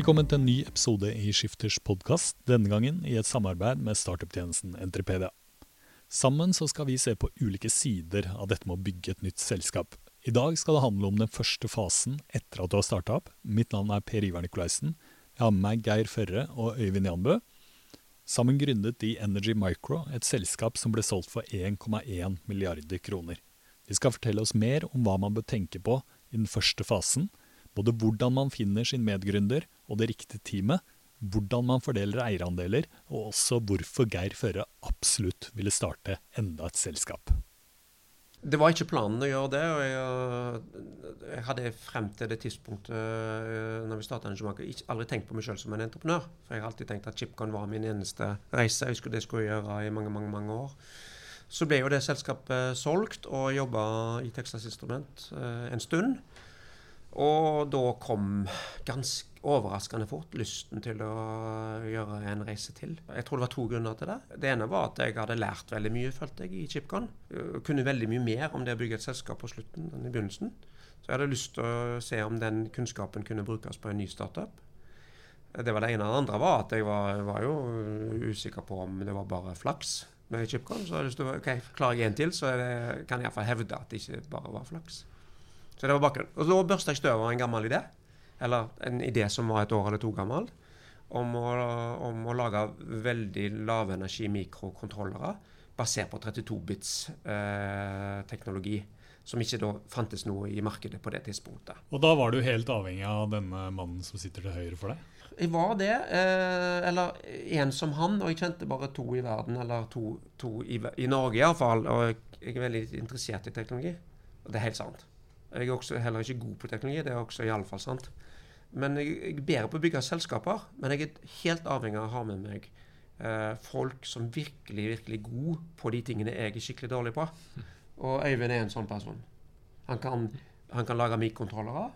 Velkommen til en ny episode i Skifters podkast, denne gangen i et samarbeid med startup-tjenesten Entrepedia. Sammen så skal vi se på ulike sider av dette med å bygge et nytt selskap. I dag skal det handle om den første fasen etter at du har starta opp. Mitt navn er Per Ivar Nikolaisen. Jeg har med meg Geir Førre og Øyvind Janbø. Sammen gründet de Energy Micro, et selskap som ble solgt for 1,1 milliarder kroner. De skal fortelle oss mer om hva man bør tenke på i den første fasen, både hvordan man finner sin medgründer og det riktige teamet, hvordan man fordeler eierandeler, og også hvorfor Geir Føre absolutt ville starte enda et selskap. Det var ikke planen å gjøre det. og Jeg, jeg hadde frem til det tidspunktet uh, når vi starta Energy aldri tenkt på meg sjøl som en entreprenør. For jeg har alltid tenkt at Chipcon var min eneste reise. Jeg skulle, det skulle jeg gjøre i mange, mange, mange år. Så ble jo det selskapet solgt og jobba i Texas Instrument uh, en stund. Og da kom ganske overraskende fort lysten til å gjøre en reise til. Jeg tror det var to grunner til det. Det ene var at jeg hadde lært veldig mye, følte jeg, i Chipcon. Jeg kunne veldig mye mer om det å bygge et selskap på slutten enn i begynnelsen. Så jeg hadde lyst til å se om den kunnskapen kunne brukes på en ny startup. Det var det ene. Det andre var at jeg var, var jo usikker på om det var bare flaks med Chipcon. Så jeg hadde lyst til å, ok, klarer jeg en til, så jeg kan jeg iallfall hevde at det ikke bare var flaks. Så det var bakgrunnen. Og så børsta jeg støv av en gammel idé, eller en idé som var et år eller to gammel, om å, om å lage veldig lavenergi mikrokontrollere basert på 32-bits eh, teknologi. Som ikke da fantes noe i markedet på det tidspunktet. Og da var du helt avhengig av denne mannen som sitter til høyre for deg? Jeg var det. Eh, eller en som han, og jeg kjente bare to i verden. Eller to, to i, i Norge iallfall. Og jeg er veldig interessert i teknologi. Og det er helt sant. Jeg er også heller ikke god på teknologi, det er også iallfall sant. Men jeg, jeg er bedre på å bygge selskaper. Men jeg er helt avhengig av å ha med meg eh, folk som virkelig, virkelig er gode på de tingene jeg er skikkelig dårlig på. Og Øyvind er en sånn person. Han kan, han kan lage mikrokontrollere.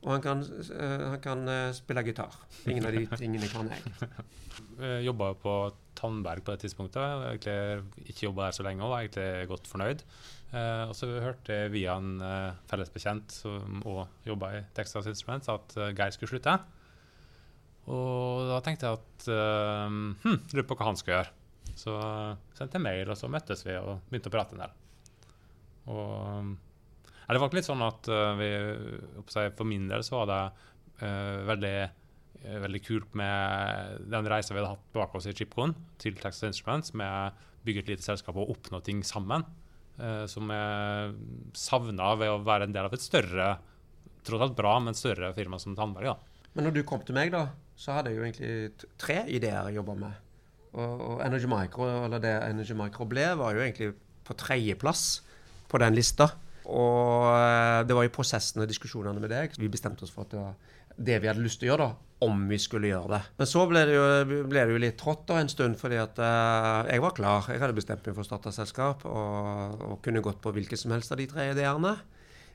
Og han kan, uh, han kan uh, spille gitar. Ingen av de tingene kan jeg. Jeg jobba på Tandberg på det tidspunktet. Egentlig ikke jobba der så lenge og var egentlig godt fornøyd. Uh, og så hørte jeg via en eh, felles bekjent som òg jobba i Texas Instruments, at eh, Geir skulle slutte. Og da tenkte jeg at eh, hm, lurer på hva han skal gjøre. Så sendte jeg mail, og så møttes vi og begynte å prate en del. Og ja, det var litt sånn at vi, For min del så var det veldig, veldig kult med den reisa vi hadde hatt bak oss i Chipcon til Texas Instruments, med å bygge et lite selskap og oppnå ting sammen. Eh, som jeg savna ved å være en del av et større, tross alt bra, men større firma som Tandberg. da. Men når du kom til meg, da, så hadde jeg jo egentlig tre ideer jeg jobba med. Og, og, Energy Micro, eller det Energy Micro ble, var jo egentlig på tredjeplass på den lista. Og eh, det var jo prosessen og diskusjonene med deg vi bestemte oss for at det var det vi hadde lyst til å gjøre, da, om vi skulle gjøre det. Men så ble det jo, ble det jo litt trått da en stund, fordi at uh, jeg var klar. Jeg hadde bestemt meg for å starte selskap og, og kunne gått på hvilken som helst av de tre ideene.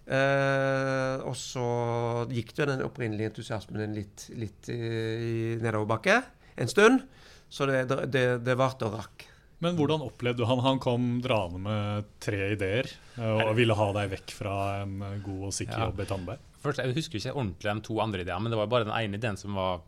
Uh, og så gikk det jo den opprinnelige entusiasmen litt, litt i, i nedoverbakke en stund. Så det, det, det varte og rakk. Men hvordan opplevde du han? Han kom draende med tre ideer og ville ha deg vekk fra en god og sikker ja. jobb i Tandberg? Først, Jeg husker ikke ordentlig de to andre ideene, men det var bare den ene ideen som var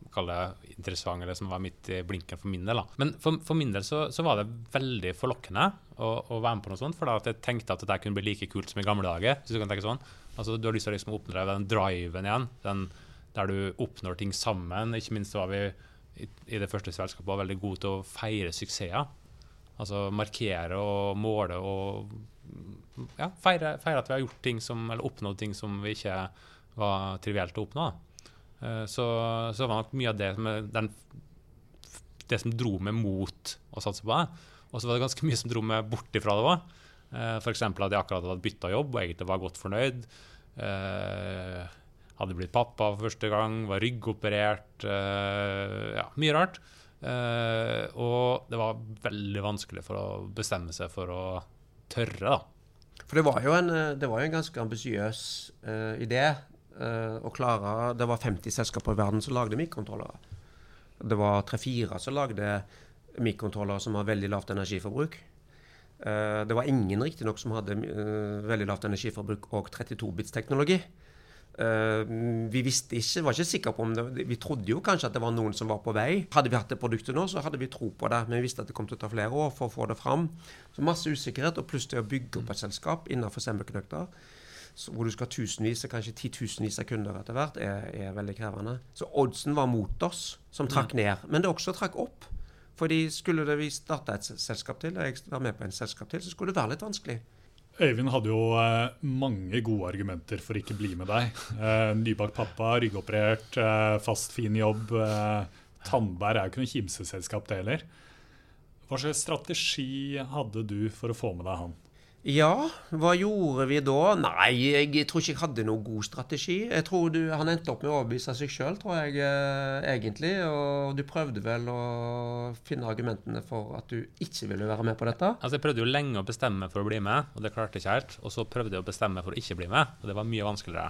interessant, eller som var midt i blinken for min del. Da. Men for, for, min del så, så, var det veldig forlokkende å, å, være med på noe sånt. For da at jeg tenkte at dette kunne bli like kult som i gamle dager. hvis Du kan tenke sånn. Altså, du har lyst til å liksom oppnå den driven igjen, den, der du oppnår ting sammen. Ikke minst var vi i, i det første selskapet var veldig gode til å feire suksesser. Altså markere og måle og ja, feire, feire, at vi har gjort ting som, eller oppnådd ting som vi ikke var trivielt å oppnå. Uh, så, så var nok mye av det som, den, det som dro meg mot å satse på det. Og så var det ganske mye som dro meg bort ifra det òg. Uh, F.eks. at jeg akkurat hadde bytta jobb og egentlig var godt fornøyd. Uh, hadde blitt pappa for første gang, var ryggoperert. Ja, mye rart. Og det var veldig vanskelig for å bestemme seg for å tørre, da. For det var jo en, var jo en ganske ambisiøs uh, idé å klare Det var 50 selskaper i verden som lagde mikrokontrollere. Det var tre-fire som lagde mikrokontrollere som har veldig lavt energiforbruk. det var ingen riktignok som hadde veldig lavt energiforbruk og 32-bits-teknologi. Uh, vi visste ikke, var ikke sikre på om det Vi trodde jo kanskje at det var noen som var på vei. Hadde vi hatt det produktet nå, så hadde vi tro på det. Men vi visste at det kom til å ta flere år for å få det fram. Så masse usikkerhet, og det å bygge opp et selskap innenfor semiconductor hvor du skal ha tusenvis, kanskje titusenvis av kunder etter hvert, er, er, veldig krevende. Så oddsen var mot oss, som trakk ned. Men det også trakk opp. Fordi skulle det vi starte et selskap til, og jeg var med på en selskap til, så skulle det være litt vanskelig. Øyvind hadde jo eh, mange gode argumenter for ikke bli med deg. Eh, nybakt pappa, ryggoperert, eh, fast, fin jobb. Tandberg er jo ikke noe kimseselskap, det heller. Hva slags strategi hadde du for å få med deg han? Ja, hva gjorde vi da? Nei, jeg tror ikke jeg hadde noen god strategi. Jeg tror du, Han endte opp med å overbevise seg sjøl, tror jeg eh, egentlig. Og du prøvde vel å finne argumentene for at du ikke ville være med på dette? Altså, Jeg prøvde jo lenge å bestemme meg for å bli med, og det klarte jeg ikke helt. Og så prøvde jeg å bestemme meg for å ikke bli med, og det var mye vanskeligere.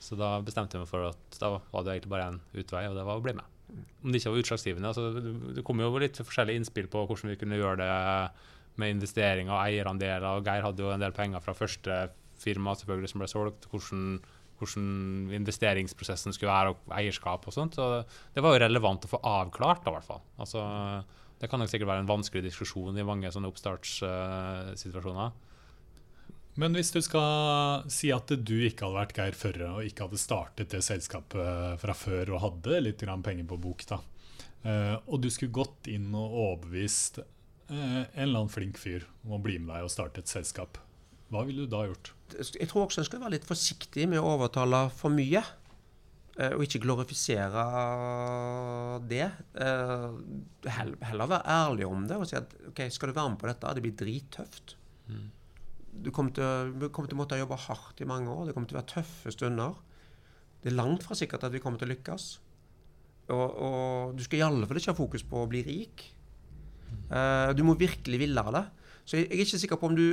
Så da bestemte jeg meg for at da var det egentlig bare en utvei, og det var å bli med. Om det ikke var utslagsgivende. Altså, det kom jo litt forskjellige innspill på hvordan vi kunne gjøre det med investeringer og eierandeler. Geir hadde jo en del penger fra første firma selvfølgelig som ble solgt. Hvordan, hvordan investeringsprosessen skulle være, og eierskap og sånt. Så det var jo relevant å få avklart, da, i hvert fall. Altså, det kan nok sikkert være en vanskelig diskusjon i mange sånne oppstartssituasjoner. Men hvis du skal si at du ikke hadde vært Geir Førre og ikke hadde startet det selskapet fra før og hadde litt penger på bok, da, uh, og du skulle gått inn og overbevist Eh, en eller annen flink fyr om å bli med deg og starte et selskap. Hva ville du da gjort? Jeg tror også en skal være litt forsiktig med å overtale for mye. Eh, og ikke glorifisere det. Eh, heller være ærlig om det og si at ok, skal du være med på dette, det blir drittøft. Du kommer til, kommer til å måtte jobbe hardt i mange år. Det kommer til å være tøffe stunder. Det er langt fra sikkert at vi kommer til å lykkes. Og, og du skal i alle fall ikke ha fokus på å bli rik. Uh, du må virkelig ville det. Så jeg, jeg, er ikke sikker på om, du,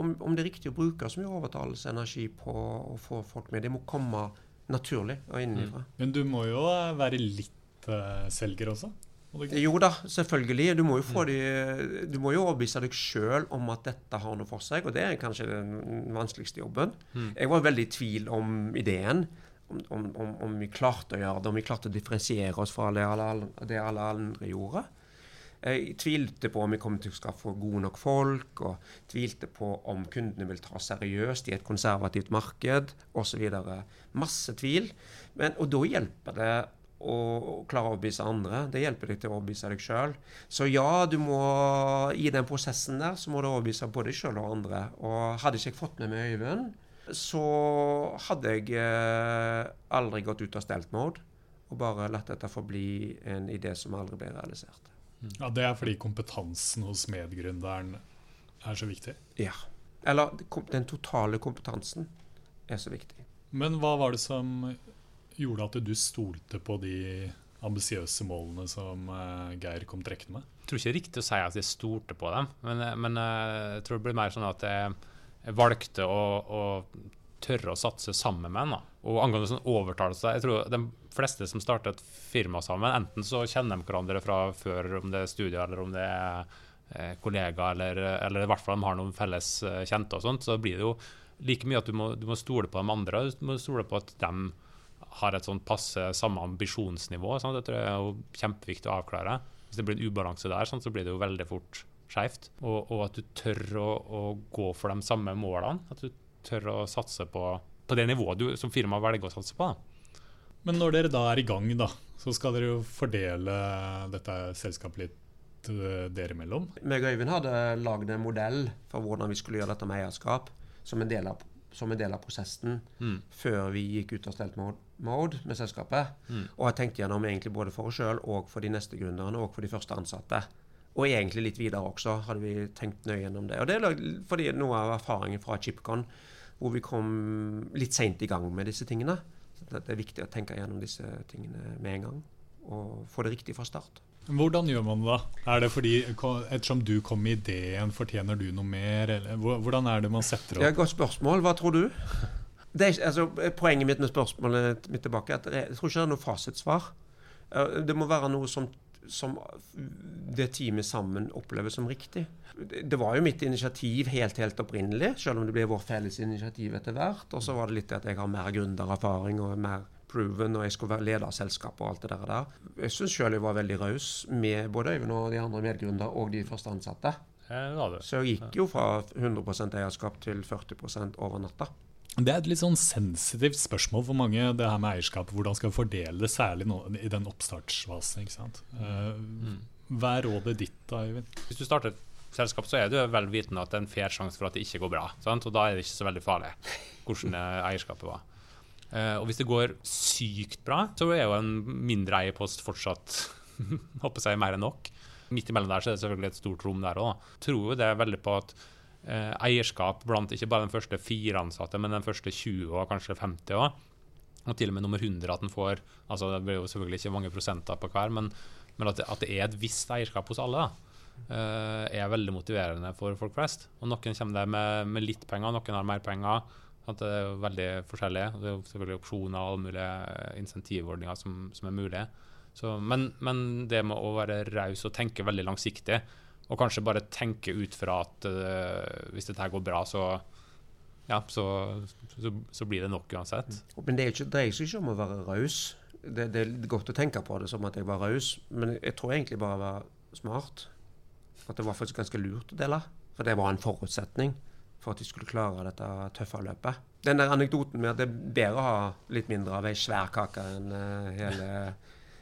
om, om, det er riktig å bruke så mye overtalelsesenergi på å få folk med. Det må komme naturlig og innenfra. Mm. Men du må jo være litt uh, selger også? Jo da, selvfølgelig. Du må jo, få mm. de, du må jo overbevise deg sjøl om at dette har noe for seg, og det er kanskje den vanskeligste jobben. Mm. Jeg var veldig i tvil om ideen. Om, om, om, vi klarte å gjøre det, om vi klarte å differensiere oss fra det alle, det alle andre gjorde. Jeg tvilte på om vi kom til å skaffe gode nok folk, og tvilte på om kundene vil ta seriøst i et konservativt marked osv. Masse tvil. Men, og da hjelper det å klare å overbevise andre. Det hjelper deg til å overbevise deg sjøl. Så ja, du må i den prosessen der så må du overbevise både deg sjøl og andre. Og hadde ikke jeg fått med meg Øyvind, så hadde jeg eh, aldri gått ut av stelt mode og bare latt dette forbli en idé som aldri ble realisert. Ja, Det er fordi kompetansen hos medgründeren er så viktig? Ja. Eller den totale kompetansen er så viktig. Men hva var det som gjorde at du stolte på de ambisiøse målene som uh, Geir kom trekkende med? Jeg tror ikke det er riktig å si at jeg stolte på dem, men, eh, men uh, jeg tror det blir mer sånn at jeg, valgte å, å, tørre å satse sammen med en. Og angående sånn overtalelse Jeg tror de fleste som starter et firma sammen, enten så kjenner de hverandre fra før, om det er studier eller om det er eh, kollegaer, eller, eller, i hvert fall de har noen felles eh, kjente og sånt, så blir det jo like mye at du må, du må stole på de andre. Du må stole på at de har et sånt passe samme ambisjonsnivå. Sant? Det tror jeg er jo kjempeviktig å avklare. Hvis det blir en ubalanse der, sant, så blir det jo veldig fort skeivt. Og, og, at du tør å, å, gå for de samme målene. At du tør å satse på, på det nivået du som firma velger å satse på. Men når dere da er i gang, da, Så skal dere jo fordele dette selskapet litt uh, dere imellom. Meg og Øyvind hadde lagd en modell for hvordan vi skulle gjøre dette med eierskap som en del av, en del av prosessen mm. før vi gikk ut av stelt mode, mode med selskapet. Mm. Og jeg tenkte gjennom egentlig både for oss sjøl og for de neste gründerne og for de første ansatte. Og egentlig litt videre også, hadde vi tenkt nøye gjennom det. Og det er fordi noe av erfaringen fra Chipcon, hvor vi kom litt seint i gang med disse tingene. Det er viktig å tenke gjennom disse tingene med en gang, og få det riktig fra start. Hvordan gjør man det? Er det fordi, Ettersom du kom med ideen, fortjener du noe mer? Eller, hvordan er det man setter opp? Det er et godt spørsmål. Hva tror du? Er, altså, poenget mitt med spørsmålet mitt tilbake er at jeg tror ikke det er noe fasitsvar. Det må være noe som som det teamet sammen opplever som riktig. Det var jo mitt initiativ helt helt opprinnelig, selv om det ble vårt felles initiativ etter hvert. Og så var det litt at jeg har mer gründererfaring og mer proven, og jeg skulle være leder av selskapet og alt det der. Jeg syns sjøl jeg var veldig raus med både Øyvind og de andre medgründere og de første ansatte. Så jeg gikk jo fra 100% eierskap til 40 over natta. Det er et litt sånn sensitivt spørsmål for mange, det her med eierskap. Hvordan skal vi fordele det, særlig nå, i den oppstartsfasen. ikke sant? Uh, hva er rådet ditt, da, Øyvind? Hvis du starter et selskap, så er du vel vitende at det er en fair sjanse for at det ikke går bra. Sant? Og da er det ikke så veldig farlig hvordan eierskapet var. Uh, og hvis det går sykt bra, så er jo en mindre eierpost fortsatt håper jeg, mer enn nok. Midt imellom der så er det selvfølgelig et stort rom der òg. Tror jo det veldig på at eh, eierskap blant ikke bare den første fire ansatte, men den første 20 og kanskje 50 òg. Og til og med nummer 100 at den får altså Det blir jo selvfølgelig ikke mange prosenter på hver, men, men at, det, at, det, er et visst eierskap hos alle, da, eh, er veldig motiverende for folk flest. Og Noen kommer der med, med litt penger, noen har mer penger. At det er veldig forskjellig. Det er selvfølgelig opsjoner og alle mulige insentivordninger som, som er mulige. Så, men, men, det med å være raus og tenke veldig langsiktig og kanskje bare tenke ut fra at uh, hvis dette her går bra, så, ja, så, så, så, blir det nok uansett. Mm. Men det dreier seg ikke om å være raus. Det, det, er godt å tenke på det som at jeg var raus, men jeg tror egentlig bare jeg var smart. At det var faktisk ganske lurt å dele. For det var en forutsetning for at de skulle klare dette tøffe løpet. Den der anekdoten med at det er bedre å ha litt mindre av ei svær kake enn uh, hele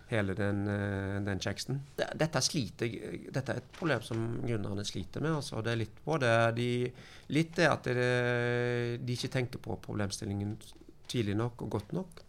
hele den, eh, den kjeksen. Dette, sliter, dette er et problem som gründerne sliter med. Altså. Det er litt både de, litt det at det, de ikke tenker på problemstillingen tidlig nok og godt nok.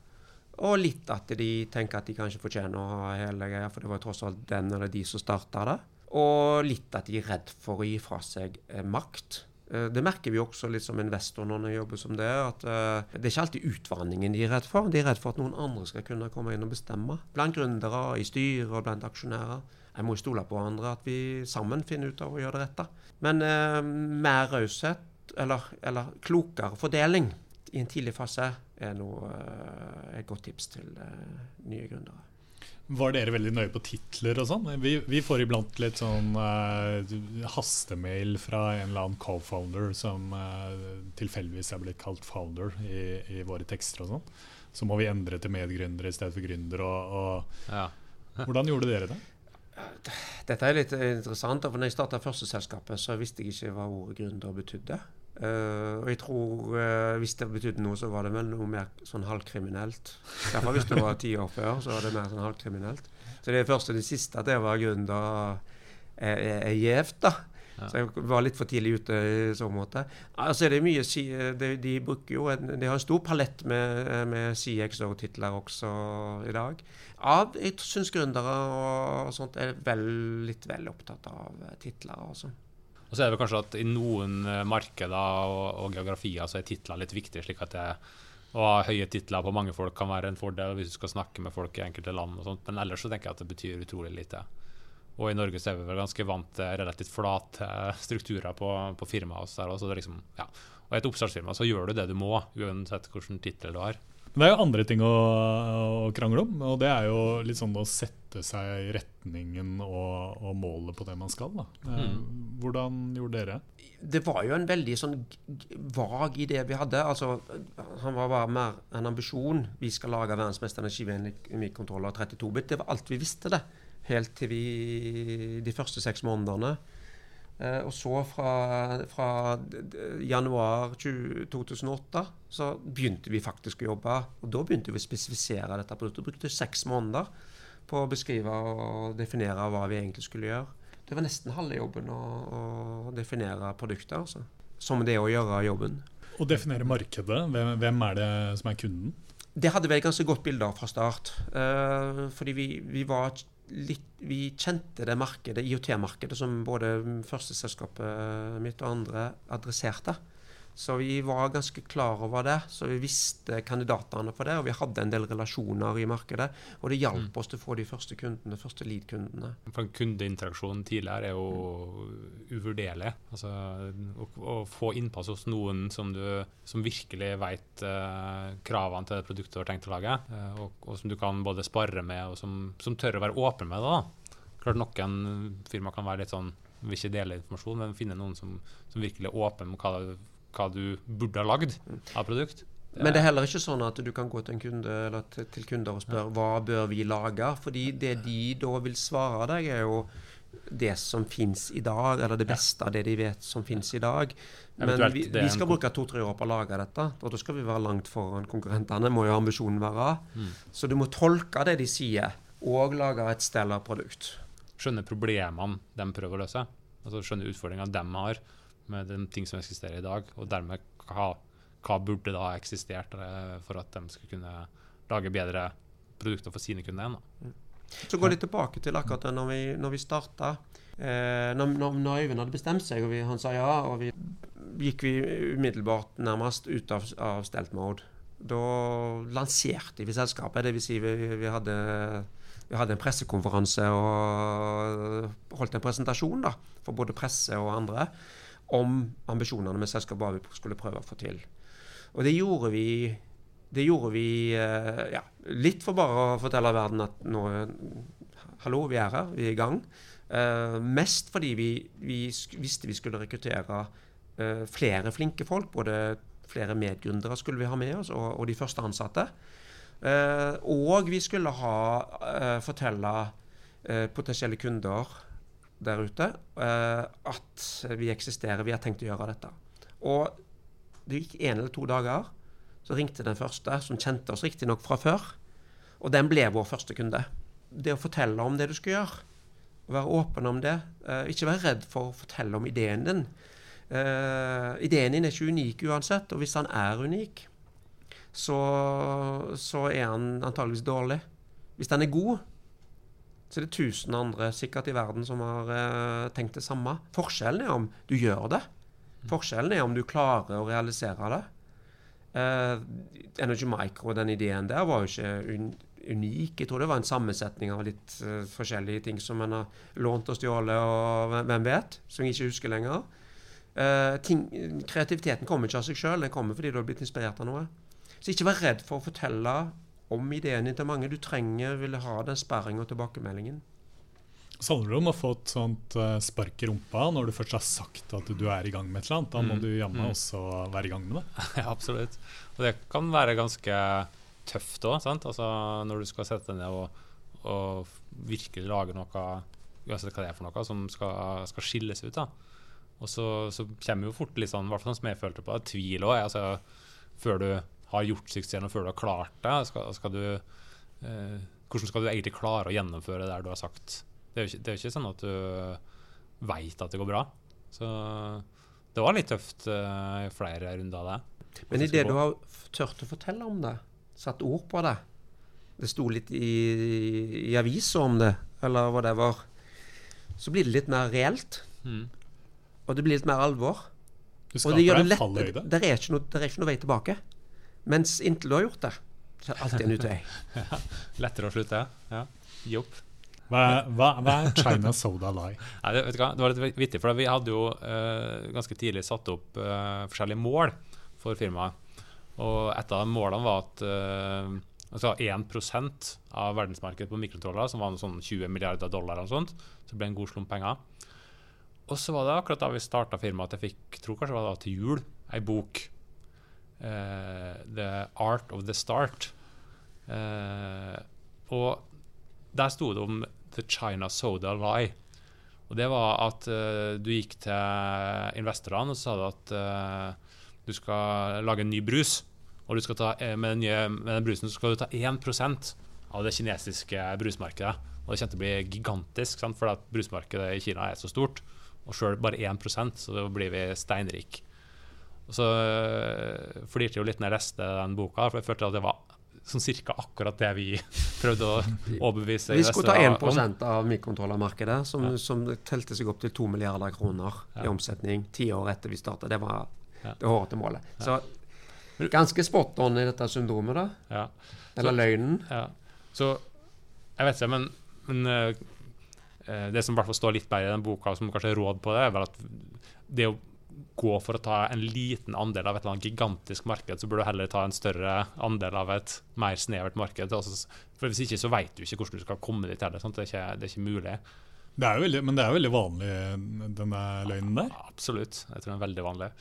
Og litt at de tenker at de kanskje fortjener å ha hele greia, for det var tross alt den eller de som starta det. Og litt at de er redd for å gi fra seg eh, makt. Eh, det merker vi også litt som investor når vi jobber som det. at uh, Det er ikke alltid utvandringen de er redd for. De er redd for at noen andre skal kunne komme inn og bestemme. Blant gründere, i styret og blant aksjonærer. Jeg må stole på hverandre, at vi sammen finner ut av å gjøre det rette. Men eh, mer raushet, eller, eller, klokere fordeling i en tidlig fase, er noe, eh, et godt tips til nye gründere. Var dere veldig nøye på titler og sånn? Vi, vi, får iblant litt sånn uh, hastemail fra en eller annen co-founder som uh, tilfeldigvis er blitt kalt founder i, i, våre tekster og sånn. Så må vi endre til medgründer i stedet for gründer. Og, og ja. hvordan gjorde dere det? Dette er litt interessant. for når jeg starta første selskapet, så visste jeg ikke hva ordet gründer betydde. Uh, og jeg tror uh, hvis det betydde noe, så var det vel noe mer sånn halvkriminelt. Derfor hvis det var ti år før, så var det mer sånn halvkriminelt. Så det første og det siste at det var grunnen da er, er gjevt, da. Ja. Så jeg var litt for tidlig ute i så måte. Altså er det mye de, de bruker jo en, De har en stor palett med, med CXO-titler også i dag. Av, jeg syns gründere og sånt er vel, litt vel opptatt av titler. altså. Og så er det kanskje at i noen eh, markeder og, og geografier så er titler litt viktig. slik at det, å ha høye titler på mange folk kan være en fordel hvis du skal snakke med folk i enkelte land. og sånt, Men ellers så tenker jeg at det betyr utrolig lite. Og i Norge så er vi vel ganske vant til relativt flate strukturer på, på firmaet. Og, liksom, ja. og i et oppstartsfirma så gjør du det du må, uansett hvilken tittel du har. Men det er jo andre ting å, å, krangle om, og det er jo litt sånn å sette seg i retningen og, og målet på det man skal. Eh, mm. Hvordan gjorde dere? Det var jo en veldig sånn vag idé vi hadde. Altså, han var bare mer en ambisjon. Vi skal lage verdens mest energivennlige mikrokontroller 32-bit. Det var alt vi visste, det. Helt til vi de første seks månedene. Eh, og så fra, fra januar 2008 så begynte vi faktisk å jobbe. Og da begynte vi å spesifisere dette produktet. Brukte seks måneder. på å beskrive og definere hva vi egentlig skulle gjøre. Det var nesten halve jobben å, å definere produktet, altså. Som det å gjøre jobben. Å definere markedet, hvem, hvem er det som er kunden? Det hadde vi et ganske godt bilde av fra start. Uh, fordi vi, vi, var litt Vi kjente det markedet, IOT-markedet, som både første selskapet mitt og andre adresserte. Så vi var ganske klar over det. Så vi visste kandidatene for det, og vi hadde en del relasjoner i markedet. Og det hjalp mm. oss til å få de første kundene, første lead-kundene. For Kundeinteraksjonen tidligere er jo uvurderlig. Altså, å, å, få innpass hos noen som, du, som virkelig vet eh, kravene til det produktet du har tenkt å lage, eh, og, og, som du kan både spare med, og som, som tør å være åpen med det. da. Klart Noen firma kan være litt sånn vil ikke dele informasjon, men finne noen som, som virkelig er åpen med hva det hva du burde ha lagd av produkt. Det Men det er heller ikke sånn at du kan gå til en kunde eller til, kunder og spørre hva bør vi lage. Fordi det de da vil svare deg, er jo det som fins i dag, eller det beste av det de vet som fins i dag. Men vi, vi skal bruke to-tre år på å lage dette, og da skal vi være langt foran konkurrentene. må jo ambisjonen være. Mm. Så du må tolke det de sier, og lage et stellar produkt. Skjønne problemene de prøver å løse. Altså Skjønne utfordringene de har med de ting som eksisterer i dag, og dermed hva, hva burde da ha eksistert eh, for at de skulle kunne lage bedre produkter for sine kunder igjen. Mm. Så går det tilbake til akkurat det når vi, når vi starta. Eh, når, når, Øyvind hadde bestemt seg, og vi, han sa ja, og vi gikk vi umiddelbart nærmest ut av, av stelt mode. Da lanserte vi selskapet. Dvs. Si vi, vi, hadde, vi hadde en pressekonferanse og holdt en presentasjon da, for både presse og andre om ambisjonene med selskapet, hva vi skulle prøve å få til. Og det gjorde vi, det gjorde vi eh, ja, litt for bare å fortelle verden at nå Hallo, vi er her, vi er i gang. Uh, mest fordi vi, vi, visste vi skulle rekruttere uh, flere flinke folk. Både flere medgründere skulle vi ha med oss, og, og de første ansatte. Uh, og vi skulle ha, fortelle potensielle kunder der ute eh, at vi eksisterer, vi har tenkt å gjøre dette. Og det gikk en eller to dager, så ringte den første, som kjente oss riktignok fra før. Og den ble vår første kunde. Det å fortelle om det du skal gjøre, å være åpen om det. Uh, ikke være redd for å fortelle om ideen din. Uh, ideen din er ikke unik uansett, og hvis den er unik, så, så er den antageligvis dårlig. Hvis den er god, så det er tusen andre sikkert i verden som har eh, tenkt det samme. Forskjellen er om du gjør det. Forskjellen er om du klarer å realisere det. Eh, Energy Micro, den ideen der, var jo ikke un unik. Jeg tror det var en sammensetning av litt uh, forskjellige ting som en har lånt og stjålet, og hvem vet, som jeg ikke husker lenger. Uh, ting, kreativiteten kommer ikke av seg sjøl, den kommer fordi du har blitt inspirert av noe. Så ikke vær redd for å fortelle om ideen din til mange. Du trenger vil ha den sperringen og tilbakemeldingen. Så handler det om å få et sånt uh, spark i rumpa når du først har sagt at du er i gang med et eller annet. Da må mm. du jammen mm. også være i gang med det. Ja, absolutt. Og det kan være ganske tøft òg, altså, når du skal sette deg ned og, og, virkelig lage noe, uansett hva det er for noe, som skal, skal skilles ut. da. Og så, så, kommer jo fort litt sånn, i hvert fall sånn som jeg følte på, tvil òg. Altså, før du har gjort suksessen og før du har klart det, skal, skal du, eh, hvordan skal du egentlig klare å gjennomføre det der du har sagt? Det er jo ikke, det er ikke sånn at du veit at det går bra. Så det var litt tøft eh, i flere runder av det. Men i det du har turt å fortelle om det, satt ord på det, det sto litt i, i avisa om det, eller hva det var, så blir det litt mer reelt. Mm. Og det blir litt mer alvor. og det gjør det lett. Det er, ikke noe, det er ikke noe vei tilbake. Mens inntil du har gjort det, så er det alltid en utvei. ja, lettere å slutte. Ja. Gi opp. Hva, hva, hva, er China Soda Lie? Nei, det, det, var litt vittig, for Vi hadde jo uh, ganske tidlig satt opp uh, forskjellige mål for firmaet. Og et av målene var at uh, altså 1% av verdensmarkedet på mikrotroller, som var sånn 20 milliarder dollar, og sånt, så ble en god slump penger. Og så var det akkurat da vi starta firmaet at jeg fikk tror kanskje det var da til jul, ei bok The Art of the Start. Uh, og der sto det om The China Soda Lie. Og det var at uh, du gikk til investorene og sa at du skal lage en ny brus. Og ta, med, den nye, med, den brusen skal du ta 1% av det kinesiske brusmarkedet. Og det kommer til å bli gigantisk, sant? for brusmarkedet i Kina er så stort. Og sjøl bare 1% så da blir vi steinrike. Og så øh, flirte jeg jo litt når jeg leste den boka, for jeg følte at det var sånn cirka akkurat det vi prøvde å overbevise Vi skulle ta investorer 1 av mikrokontrollermarkedet, som, Ja. som telte seg opp til 2 milliarder kroner i omsetning ti år etter vi starta. Det var Ja. det hårete målet. Så ganske spot on i dette syndromet, da. Ja. Eller Så- løgnen. Ja. Så jeg vet ikke, men, men eh, eh, det som i hvert fall står litt bedre i den boka, som kanskje er råd på det, er at det å gå for å ta en liten andel av et eller annet gigantisk marked, så burde du heller ta en større andel av et mer snevert marked. Altså, for Hvis ikke så vet du ikke hvordan du skal komme dit heller. sant? Det, er ikke, det er ikke mulig. Det er jo veldig, men det er jo veldig vanlig, denne løgnen der. Absolutt. Jeg tror den er veldig vanlig.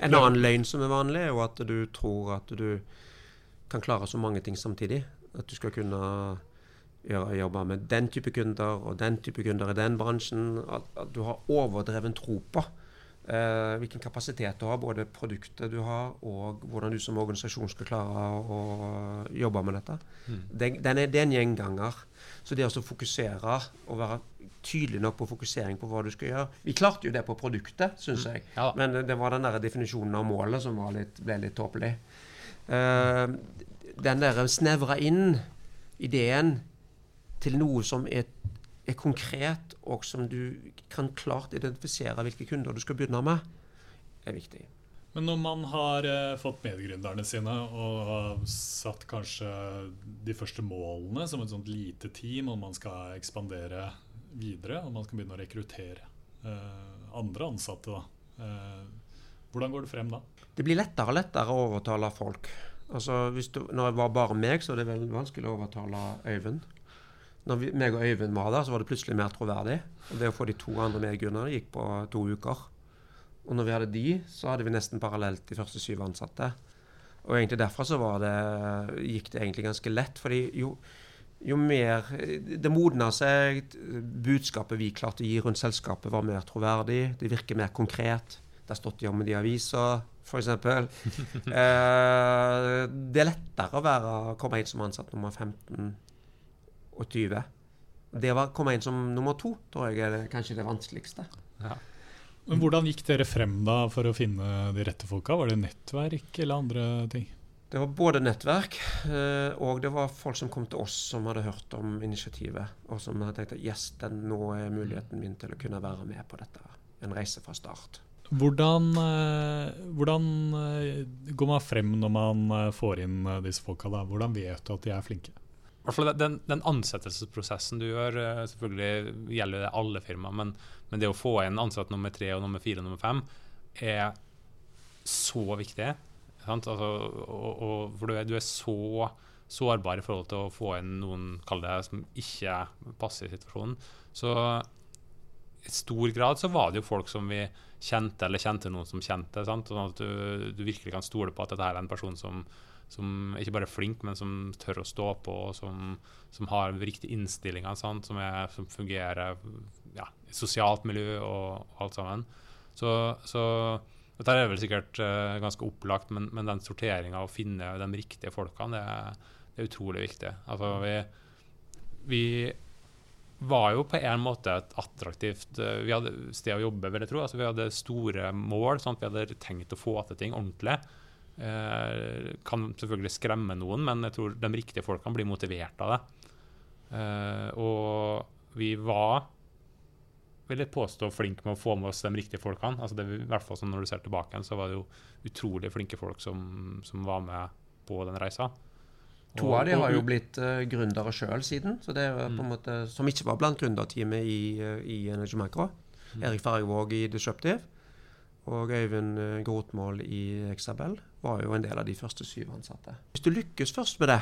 En annen løgn som er vanlig, er jo at du tror at du kan klare så mange ting samtidig. At du skal kunne gjøre, jobbe med den type kunder og den type kunder i den bransjen. At, at du har overdreven tro på eh, hvilken kapasitet du har, både produktet du har og hvordan du som organisasjon skal klare å jobbe med dette. Den, den er, det er en gjenganger. Så det å fokusere og være tydelig nok på fokusering på hva du skal gjøre Vi klarte jo det på produktet, syns jeg. Ja. Men det- var den der definisjonen av målet som var litt, ble litt tåpelig. Eh, den der snevra inn ideen til noe som er, er konkret, og som du kan klart identifisere hvilke kunder du skal begynne med, er viktig. Men når man har eh, fått medgründerne sine og har satt kanskje de første målene som et sånt lite team, og man skal ekspandere videre, og man skal begynne å rekruttere eh, andre ansatte, da. Eh, hvordan går det frem da? Det blir lettere og lettere å overtale folk. Altså, hvis du, når det var bare meg, så er det veldig vanskelig å overtale Øyvind. Når vi, meg og Øyvind var der, så var det plutselig mer troverdig. Og det å få de to andre medgrunnerne gikk på to uker. Og når vi hadde de, så hadde vi nesten parallelt de første syv ansatte. Og egentlig derfra så var det, gikk det egentlig ganske lett. fordi jo, jo mer Det modna seg. Budskapet vi klarte å gi rundt selskapet, var mer troverdig. Det virker mer konkret. Det har stått om det i avisa, f.eks. Eh, det er lettere å være, komme inn som ansatt nummer 15 og 20. Det å komme inn som nummer to tror jeg er det, kanskje det vanskeligste. Men hvordan gikk dere frem da for å finne de rette folka? Var det nettverk eller andre ting? Det var både nettverk, eh, og det var folk som kom til oss som hadde hørt om initiativet, og som hadde tenkt at yes, den, nå er muligheten min til å kunne være med på dette. En reise fra start. Hvordan, eh, hvordan eh, går man frem når man får inn disse folka? da? Hvordan vet du at de er flinke? Den, den ansettelsesprosessen du gjør, eh, selvfølgelig gjelder det alle firmaer, men, men det å få inn ansatt nummer tre og nummer fire og nummer fem er så viktig. Altså, og, og, for du er, du er så sårbar i forhold til å få inn noen det, som ikke passer i situasjonen. Så i stor grad så var det jo folk som vi kjente, eller kjente noen som kjente. Sant? Sånn at du, du virkelig kan stole på at dette er en person som, som ikke bare er flink, men som tør å stå på, og som, som har riktige innstillinger, sant? Som, er, som fungerer ja, i sosialt miljø og, og alt sammen. Så, så dette er vel sikkert uh, ganske opplagt, men, men den sorteringa, å finne de riktige folkene, det er, det er utrolig viktig. Altså, vi, vi var jo på en måte et attraktivt uh, Vi hadde sted å jobbe, vil jeg tro. Altså, vi hadde store mål. Sant? Vi hadde tenkt å få til ting ordentlig. Eh, kan selvfølgelig skremme noen, men jeg tror de riktige folkene blir motivert av det. Eh, og vi var vil jeg påstå flinke med å få med oss de riktige folkene. Altså det, i hvert fall sånn Når du ser tilbake, så var det jo utrolig flinke folk som, som var med på den reisa. To av de har jo blitt uh, gründere sjøl siden, så det er på en måte, som ikke var blant gründerteamet i, i Energy Micro. Erik Fergvåg i Disruptive og Øyvind Grotmål i Exabel var jo en del av de første syv ansatte. Hvis du lykkes først med det,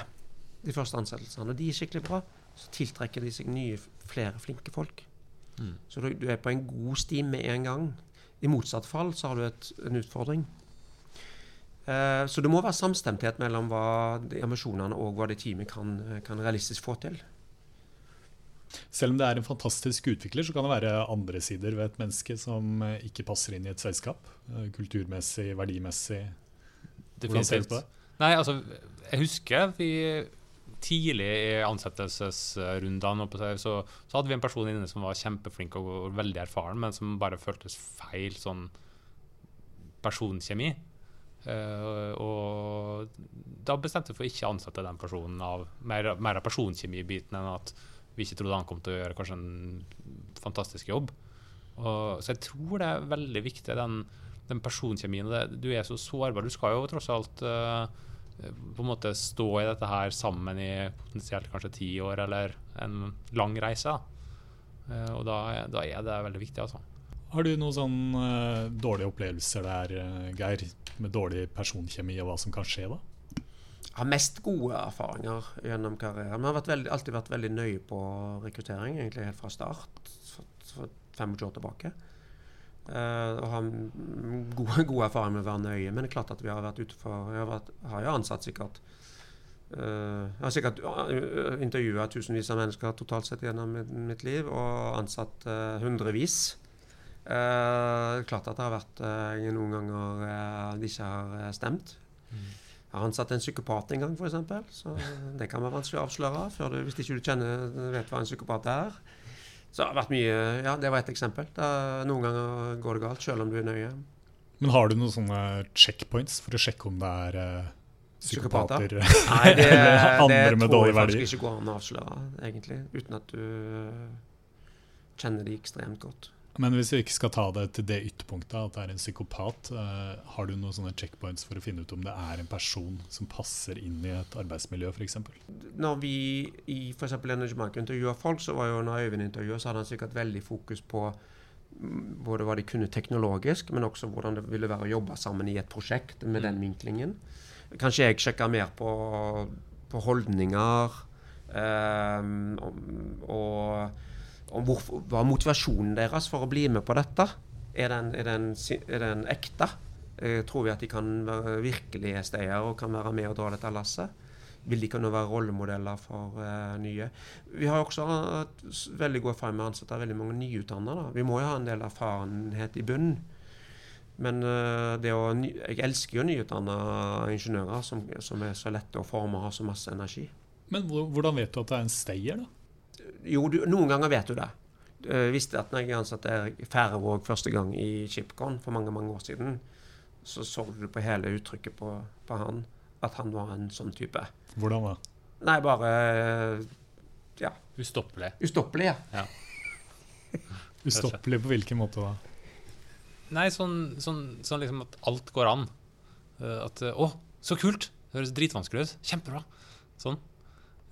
de første ansettelsene, og de er skikkelig bra, så tiltrekker de seg nye, flere flinke folk. Mm. Så du, du er på en god sti med en gang. I motsatt fall så har du et, en utfordring. Eh, så det må være samstemthet mellom hva ambisjonene og hva det teamet kan, kan realistisk få til. Selv om det er en fantastisk utvikler, så kan det være andre sider ved et menneske som ikke passer inn i et selskap. eh, Kulturmessig, verdimessig. Hvordan ser det? Nei, altså, jeg husker vi tidlig i ansettelsesrundene så, så hadde vi en person inne som var kjempeflink og, og veldig erfaren, men som bare føltes feil sånn personkjemi. Uh, og da bestemte vi for ikke å ansette den personen av mer, mer av personkjemibiten enn at vi ikke trodde han kom til å gjøre kanskje en fantastisk jobb. Og, så jeg tror det er veldig viktig, den, den personkjemien. Det, du er så sårbar. Du skal jo tross alt uh, på en måte stå i dette her sammen i potensielt kanskje ti år, eller en lang reise. Uh, og da, da, er det veldig viktig, altså. Har du noen sånn uh, dårlige opplevelser der, Geir, med dårlig personkjemi, og hva som kan skje da? Jeg har mest gode erfaringer gjennom karrieren. Vi har vært veldig, alltid vært veldig nøye på rekruttering, egentlig helt fra start. For, for 25 år tilbake. Uh, og har gode, gode erfaringer med å være nøye. Men det er klart at vi har vært ute for Jeg har, vært, har jo ansatt sikkert uh, Jeg har sikkert uh, intervjua tusenvis av mennesker totalt sett gjennom mitt, mitt liv, og ansatt uh, hundrevis. Uh, klart at det har vært noen ganger uh, de ikke har stemt. Mm. Jeg har ansatt en psykopat en gang, f.eks. Så det kan være vanskelig å avsløre du, hvis ikke du kjenner, vet hva en psykopat er. Så det har vært mye Ja, det var ett eksempel. Da, noen ganger går det galt, selv om du er nøye. Men har du noen sånne checkpoints for å sjekke om det er uh, psykopater? Nei, det, det tror jeg faktisk ikke går an å avsløre, egentlig. Uten at du kjenner de ekstremt godt. Men hvis vi ikke skal ta det til det ytterpunktet, at det er en psykopat, uh, har du noen sånne checkpoints for å finne ut om det er en person som passer inn i et arbeidsmiljø, f.eks.? Når vi i f.eks. Energy Market intervjuer folk, så var jo når Øyvind intervjuet, så hadde han sikkert veldig fokus på mm, både hva de kunne teknologisk, men også hvordan det ville være å jobbe sammen i et prosjekt med mm. den vinklingen. Kanskje jeg sjekka mer på, på holdninger um, og om hvor, hva motivasjonen deres for å bli med på dette. Er den, er den, er den ekte? Eh, tror vi at de kan være virkelige steder og kan være med og dra dette lasset? Vil de kunne være rollemodeller for eh, nye? Vi har også hatt veldig god erfaring med å ansette veldig mange nyutdannede. Vi må jo ha en del erfarenhet i bunnen. Men uh, å, jeg elsker jo nyutdanna ingeniører som, som, er så lette å forme og har så masse energi. Men hvordan vet du at det er en stayer, da? Jo, du, noen ganger vet du det. Jeg visste at når jeg ansatte Færøvåg første gang i Chipcon for mange mange år siden, så så du på hele uttrykket på, på, han at han var en sånn type. Hvordan da? Nei, bare ja. Ustoppelig. Ustoppelig, ja. ja. Ustoppelig på hvilken måte da? Nei, sånn, sånn, sånn liksom at alt går an. Uh, at Å, så kult! Det høres dritvanskelig ut. Kjempebra. Sånn.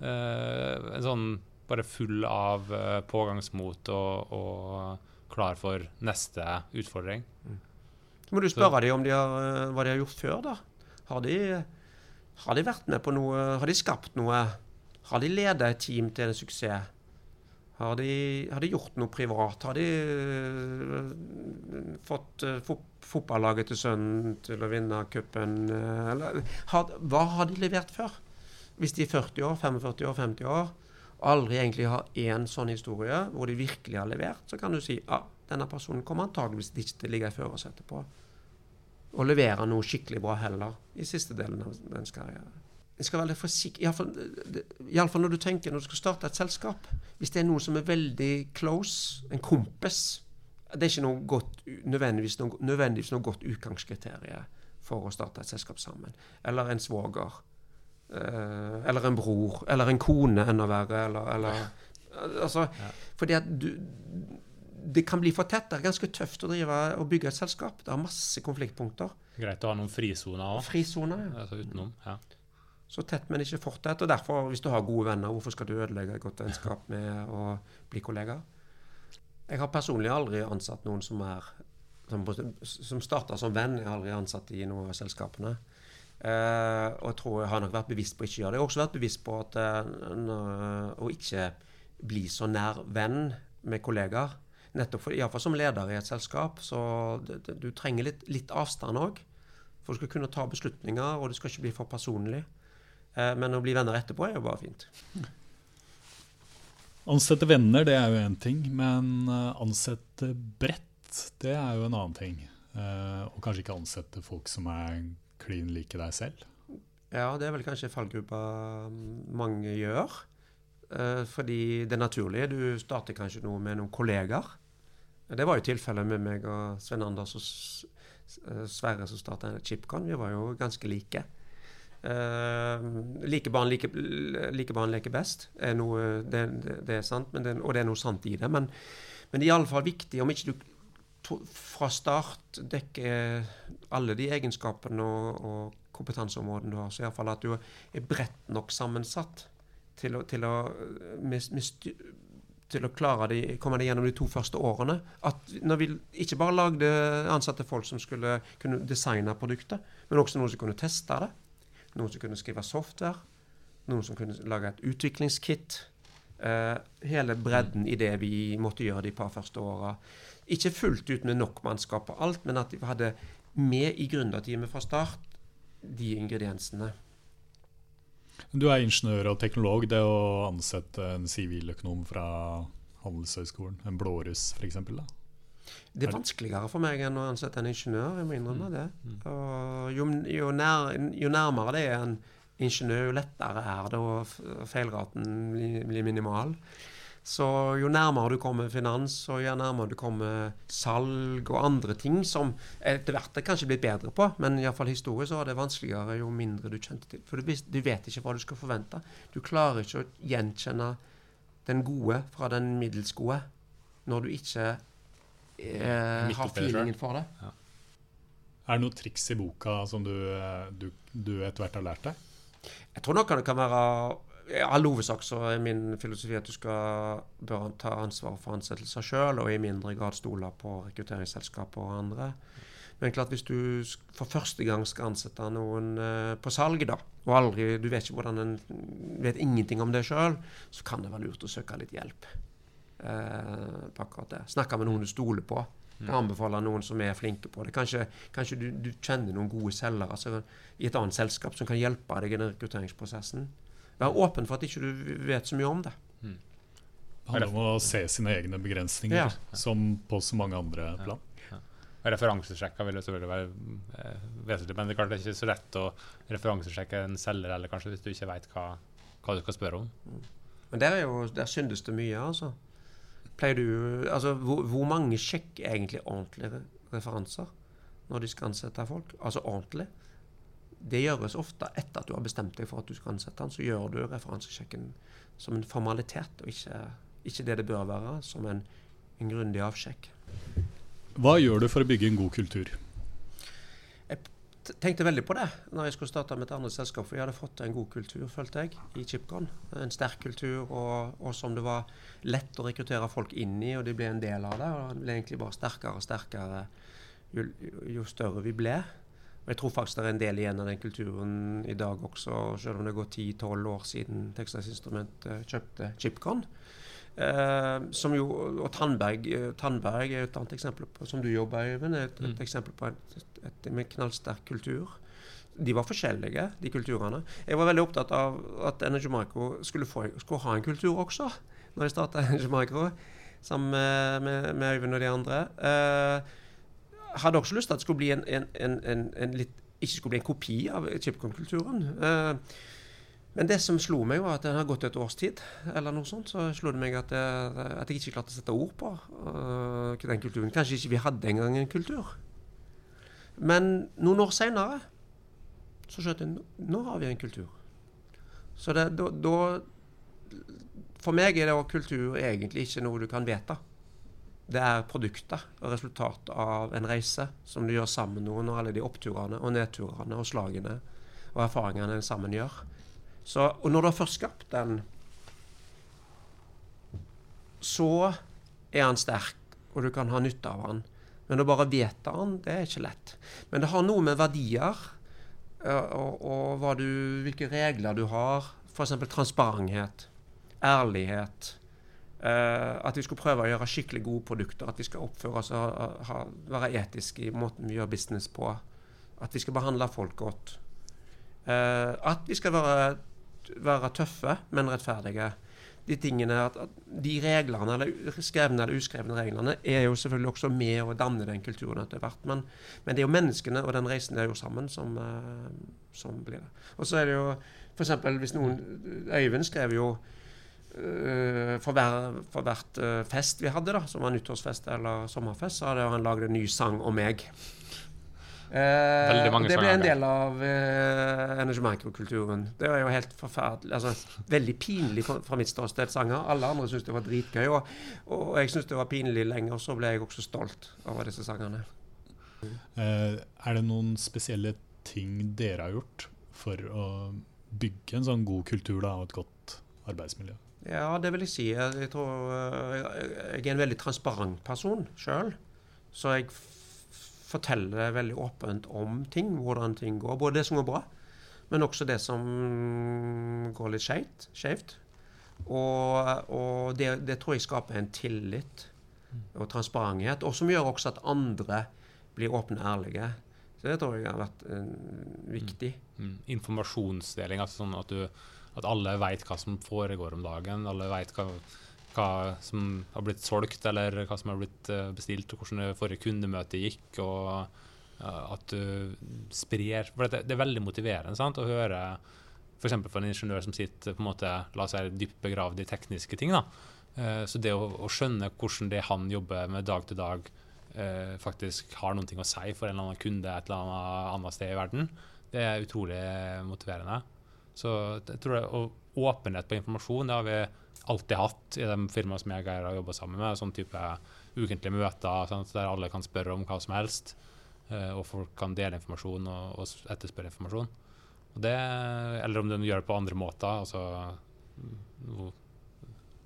Uh, en sånn bare full av uh, pågangsmot og, og, klar for neste utfordring. Mm. Så må du spørre dem om de har, uh, hva de har gjort før, da. Har de, har de, vært med på noe? Har de skapt noe? Har de ledet et team til en suksess? Har de, har de gjort noe privat? Har de uh, fått fotballaget til sønnen til å vinne cupen? hva har de levert før? Hvis de er 40 år, 45 år, 50 år, aldri egentlig har én sånn historie hvor de virkelig har levert, så kan du si ja, denne personen kommer antageligvis ikke til å ligge i førersetet på å levere noe skikkelig bra heller i siste delen av dens karriere. En skal være forsiktig, iallfall når du tenker når du skal starte et selskap. Hvis det er noen som er veldig close, en kompis Det er ikke noe godt, nødvendigvis, noe, nødvendigvis noe godt utgangskriterium for å starte et selskap sammen. Eller en svoger eller en bror. Eller en kone, enda verre. Eller, eller Altså, ja. fordi at du Det kan bli for tett. Det er ganske tøft å drive og bygge et selskap. Det har masse konfliktpunkter. Greit å ha noen frisoner òg. Frisoner, ja. Altså utenom, ja. Så tett, men ikke for tett. Og derfor, hvis du har gode venner, hvorfor skal du ødelegge et godt vennskap med å bli kollega? Jeg har personlig aldri ansatt noen som er som, som starta som venn. Jeg har aldri ansatt i noen av selskapene. Uh, og jeg tror jeg har nok vært bevisst på å ikke gjøre det. Jeg har også vært bevisst på at uh, å ikke bli så nær venn med kollegaer. Nettopp for, Iallfall som leder i et selskap. Så det, det, du trenger litt, litt avstand òg. For du skal kunne ta beslutninger, og det skal ikke bli for personlig. Uh, men å bli venner etterpå er jo bare fint. Ansette venner, det er jo én ting. Men ansette bredt, det er jo en annen ting. og kanskje ikke ansette folk som er klin like deg selv? Ja, det er vel kanskje fallgruppa mange gjør. Eh, fordi det naturlige Du starter kanskje noe med noen kollegaer. Det var jo tilfellet med meg og Svein Anders og Sverre som starta Chipcon. Vi var jo ganske like. Uh, like barn like, like barn leker best, er noe, det, det er sant, det, og det er noe sant i det. Men, men det er iallfall viktig, om ikke du to, fra start dekker alle de egenskapene og, og kompetanseområdene du har, så iallfall at du er bredt nok sammensatt til å, til å, med, med til å klare de, komme deg gjennom de to første årene. At når vi ikke bare lagde ansatte folk som skulle kunne designe produktet, men også noen som kunne teste det. Noen som kunne skrive software. Noen som kunne lage et utviklingskit. Uh, hele bredden i det vi måtte gjøre de par første åra. Ikke fullt ut med nok mannskap på alt, men at vi hadde med i gründerteamet fra start de ingrediensene. Du er ingeniør og teknolog. Det å ansette en siviløkonom fra Handelshøyskolen, en blåruss f.eks.? Det er vanskeligere for meg enn å ansette en ingeniør. Jeg må innrømme mm. det. Mm. Jo, jo, nær, jo, nærmere det er en ingeniør, jo lettere er det, og feilraten blir minimal. Så jo nærmere du kommer finans, og jo nærmere du kommer salg og andre ting som etter hvert er kanskje blitt bedre på, men iallfall historisk så er det vanskeligere jo mindre du kjente til. For du, du, vet ikke hva du skal forvente. Du klarer ikke å gjenkjenne den gode fra den middels gode når du ikke eh, har feelingen for det. Ja. Er det noen triks i boka som du, eh, du, du etter hvert har lært deg? Jeg tror nok det kan være i all hovedsak så er min filosofi at du skal bør ta ansvar for ansettelser sjøl, og i mindre grad stole på rekrutteringsselskaper og andre. Men klart hvis du for første gang skal ansette noen eh, på salg, da, og aldri, du vet en vet ingenting om det sjøl, så kan det være lurt å søke litt hjelp eh, på akkurat det. Snakke med noen du stoler på. Jeg mm. anbefaler noen som er flinke på det. Kanskje, kanskje du, du, kjenner noen gode selgere altså, i et annet selskap som kan hjelpe deg i den rekrutteringsprosessen. Vær åpen for at ikke du vet så mye om det. Mm. Det handler om å se sine egne begrensninger, ja. som på så mange andre plan. Ja. Referansesjekker vil jo selvfølgelig være eh, vesentlig, men det er ikke så lett å referansesjekke en selger eller kanskje hvis du ikke vet hva, hva du skal spørre om. Mm. Men der, er jo, der syndes det mye, altså. Pleier du, altså hvor, hvor mange sjekker egentlig ordentlige referanser når de skal ansette folk? Altså ordentlig? Det gjøres ofte etter at du har bestemt deg for at du skal ansette han, så gjør du referansesjekken som en formalitet, og ikke, ikke det det bør være, som en, en grundig avsjekk. Hva gjør du for å bygge en god kultur? Jeg tenkte veldig på det når jeg skulle starte med et annet selskap. For jeg hadde fått en god kultur, følte jeg, i Chipcon. En sterk kultur, og, og, som det var lett å rekruttere folk inn i, og de ble en del av det. Og det ble egentlig bare sterkere og sterkere jo, jo større vi ble. Og Jeg tror faktisk det er en del igjen av den kulturen i dag også, selv om det går 10-12 år siden Texas Instrument uh, kjøpte Chipcon. Eh, som jo, og Tandberg, uh, Tandberg er et annet eksempel på, som du jobber i, Øyvind. Et, et, mm. eksempel på et, et, med knallsterk kultur. De var forskjellige, de kulturene. Jeg var veldig opptatt av at Energy Micro skulle, få, skulle ha en kultur også, når jeg starta Energy Micro, sammen med, med, med Øyvind og de andre. Uh, hadde også lyst til at det skulle bli en, en, en, litt, ikke skulle bli en kopi av chipcon-kulturen. Uh, men det som slo meg, var at det har gått et års tid, eller noe sånt, så slo det meg at jeg, at jeg ikke klarte å sette ord på uh, den kulturen. Kanskje ikke vi hadde engang en kultur. Men noen år seinere så skjønte jeg nå har vi en kultur. Så det, da, da For meg er det kultur egentlig ikke noe du kan vedta. Det er produkter og resultat av en reise som du gjør sammen med noen, og alle de oppturene og nedturene og slagene og erfaringene en sammen gjør. Så, og når du har først skapt den, så er han sterk, og du kan ha nytte av han. Men å bare vedta han, det er ikke lett. Men det har noe med verdier og, og du, hvilke regler du har. F.eks. transparenthet, ærlighet, at vi skulle prøve å gjøre skikkelig gode produkter. At vi skal oppføre oss og ha, være etiske i måten vi gjør business på. At vi skal behandle folk godt. Uh, at vi skal være, være, tøffe, men rettferdige. de tingene at, at de reglene, eller skrevne eller uskrevne reglene, er jo selvfølgelig også med å danne den kulturen etter hvert. Men, men, det er jo menneskene og den reisen de har gjort sammen, som, uh, som blir det. Og så er det jo f.eks. hvis noen Øyvind skrev jo for, hver, for, hvert uh, fest vi hadde, da, som var nyttårsfest eller sommerfest, så hadde han lagd en ny sang om meg. Eh, det ble en del av eh, Energy Micro-kulturen. Det var jo helt forferdelig altså, Veldig pinlig fra, fra mitt ståsted, sanger. Alle andre syntes det var dritgøy. Og, og jeg syntes det var pinlig lenge, og så ble jeg også stolt over disse sangene. Eh, er det noen spesielle ting dere har gjort for å bygge en sånn god kultur da, og et godt arbeidsmiljø? Ja, det vil jeg si. Jeg, tror, eh, jeg er en veldig transparent person sjøl. Så jeg forteller veldig åpent om ting, hvordan ting går. Både det som går bra, men også det som går litt skjevt. Og, og det, det, tror jeg skaper en tillit og transparenthet, og som gjør også at andre blir åpne og ærlige. Så det tror jeg har vært uh, viktig. Mm. Mm. Informasjonsdeling, altså sånn at, du, at alle veit hva som foregår om dagen. Alle veit hva hva som har blitt solgt, eller hva som har blitt eh, bestilt, og hvordan det forrige kundemøte gikk. og At du sprer For det, er veldig motiverende sant, å høre f.eks. For, en ingeniør som sitter på en måte, la oss si, dypt begravd i tekniske ting. da, uh, Så det å, å, skjønne hvordan det han jobber med dag til dag, uh, faktisk har noe å si for en eller annen kunde et eller annet, annet sted i verden, det er utrolig motiverende. Så jeg tror det, og åpenhet på informasjon det har vi alltid hatt i de firmaene som jeg har jobba sammen med. Sånn type ukentlige møter sant, der alle kan spørre om hva som helst. Uh, og folk kan dele informasjon og, og etterspørre informasjon. Det, eller om de gjør det på andre måter, altså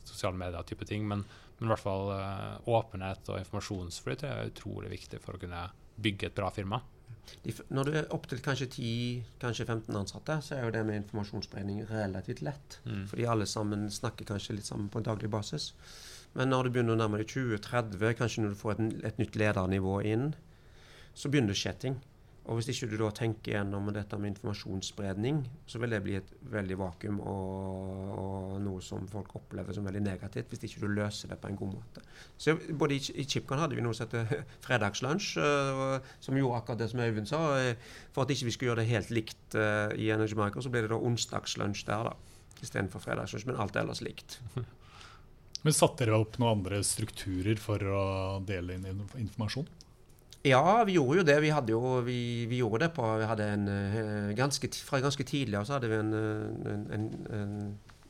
sosiale medier-type ting. Men, men, i hvert fall uh, åpenhet og informasjonsflyt er utrolig viktig for å kunne bygge et bra firma. De, når du er opptil kanskje 10, kanskje 15 ansatte, så er jo det med informasjonsspredning relativt lett. Mm. Fordi alle sammen snakker kanskje litt sammen på en daglig basis. Men når du begynner å nærme deg 20-30, kanskje når du får et, et nytt ledernivå inn, så begynner det å skje ting. Og hvis ikke du da tenker gjennom dette med informasjonsspredning, så vil det bli et veldig vakuum og, og, noe som folk opplever som veldig negativt, hvis ikke du løser det på en god måte. Så både i, i Chipcon hadde vi noe som heter fredagslunsj, uh, som gjorde akkurat det som Øyvind sa. Uh, for at ikke vi skulle gjøre det helt likt uh, i Energy Marker, så ble det da onsdagslunsj der, da. Istedenfor fredagslunsj, men alt ellers likt. Men Satte dere opp noen andre strukturer for å dele inn informasjon? Ja, vi gjorde jo det. Vi, jo, vi, vi gjorde det på en, eh, ganske, Fra ganske tidlig så hadde vi en, eh, en, en,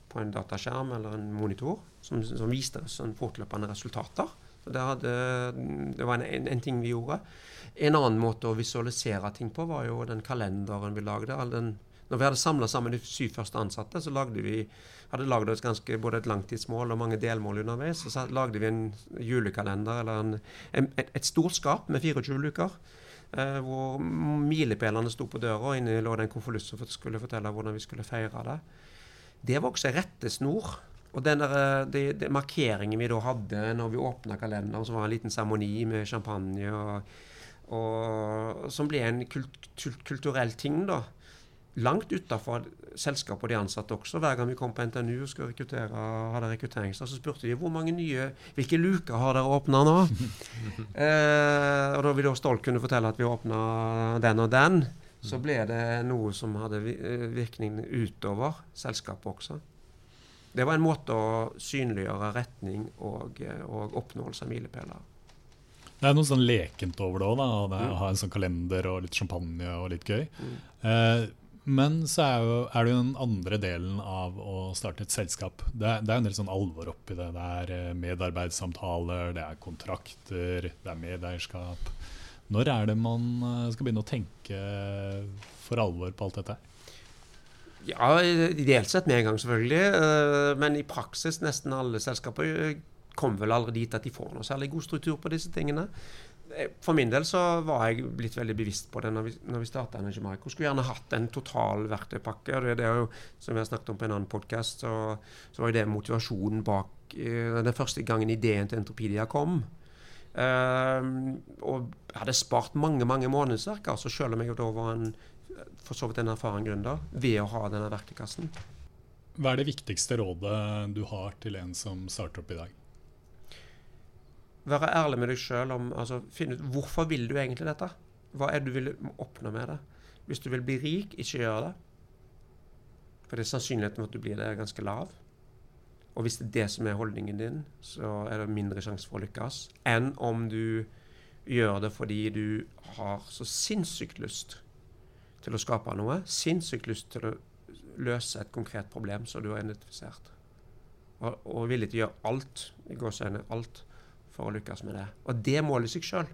på en dataskjerm eller en monitor som, som viste oss fortløpende resultater. Det, hadde, det, var en, ting vi gjorde. En annen måte å visualisere ting på var jo den kalenderen vi lagde. den når vi hadde samla sammen de syv første ansatte, så lagde vi, hadde lagd oss ganske, både et langtidsmål og mange delmål underveis. Og så lagde vi en julekalender, eller en, en, et, stort skap med 24 luker. Eh, hvor milepælene sto på døra, og inni lå det en konvolutt som skulle fortelle hvordan vi skulle feire det. Det var også rettesnor. Og den der, eh, de, de markeringen vi da hadde når vi åpna kalenderen, som var en liten seremoni med champagne, og, og, som ble en kult, kulturell ting, da langt utafor selskapet og de ansatte også. Hver gang vi kom på NTNU og skulle rekruttere, hadde rekrutteringsdag, så spurte de hvor mange nye Hvilke luker har dere åpna nå? eh, og da vi da stolt kunne fortelle at vi åpna den og den, så ble det noe som hadde eh, virkning utover selskapet også. Det var en måte å synliggjøre retning og, eh, og oppnåelse av milepæler. Det er noe sånn lekent over det òg, å mm. ha en sånn kalender og litt champagne og litt gøy. Mm. Eh, men så er, jo, er, det jo den andre delen av å starte et selskap. Det er, det er en del sånn alvor oppi det. Det er eh, medarbeidssamtaler, det er kontrakter, det er medeierskap. Når er det man eh, skal begynne å tenke for alvor på alt dette? Ja, Ideelt sett med en gang, selvfølgelig. Eh, men i praksis nesten alle selskaper kommer vel aldri dit at de får noe særlig god struktur på disse tingene. Eh, for min del så var jeg blitt veldig bevisst på det når vi, når vi starta Energy Micro. Skulle gjerne hatt en total verktøypakke. og det, er jo, Som vi har snakket om på en annen podkast, så, så, var jo det motivasjonen bak uh, den første gangen ideen til Entropedia kom. Uh, og hadde spart mange mange månedsverk, altså selv om jeg da var en, for så vidt en erfaren gründer, ved å ha denne verktøykassen. Hva er det viktigste rådet du har til en som starter opp i dag? Være ærlig med deg sjøl om altså, Finne ut hvorfor vil du egentlig dette. Hva er det du vil oppnå med det? Hvis du vil bli rik, ikke gjør det. For det er sannsynligheten for at du blir det, er ganske lav. Og hvis det er det som er holdningen din, så er det mindre sjanse for å lykkes enn om du gjør det fordi du har så sinnssykt lyst til å skape noe. Sinnssykt lyst til å løse et konkret problem som du har identifisert. Og, og villig til å gjøre alt, i gåseøyne alt, for å lykkes med det. Og det måler seg sjøl.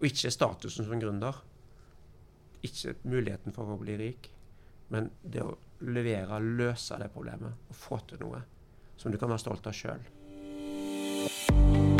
Og ikke statusen som gründer. Ikke muligheten for å bli rik, men det å levere, løse det problemet og få til noe som du kan være stolt av sjøl.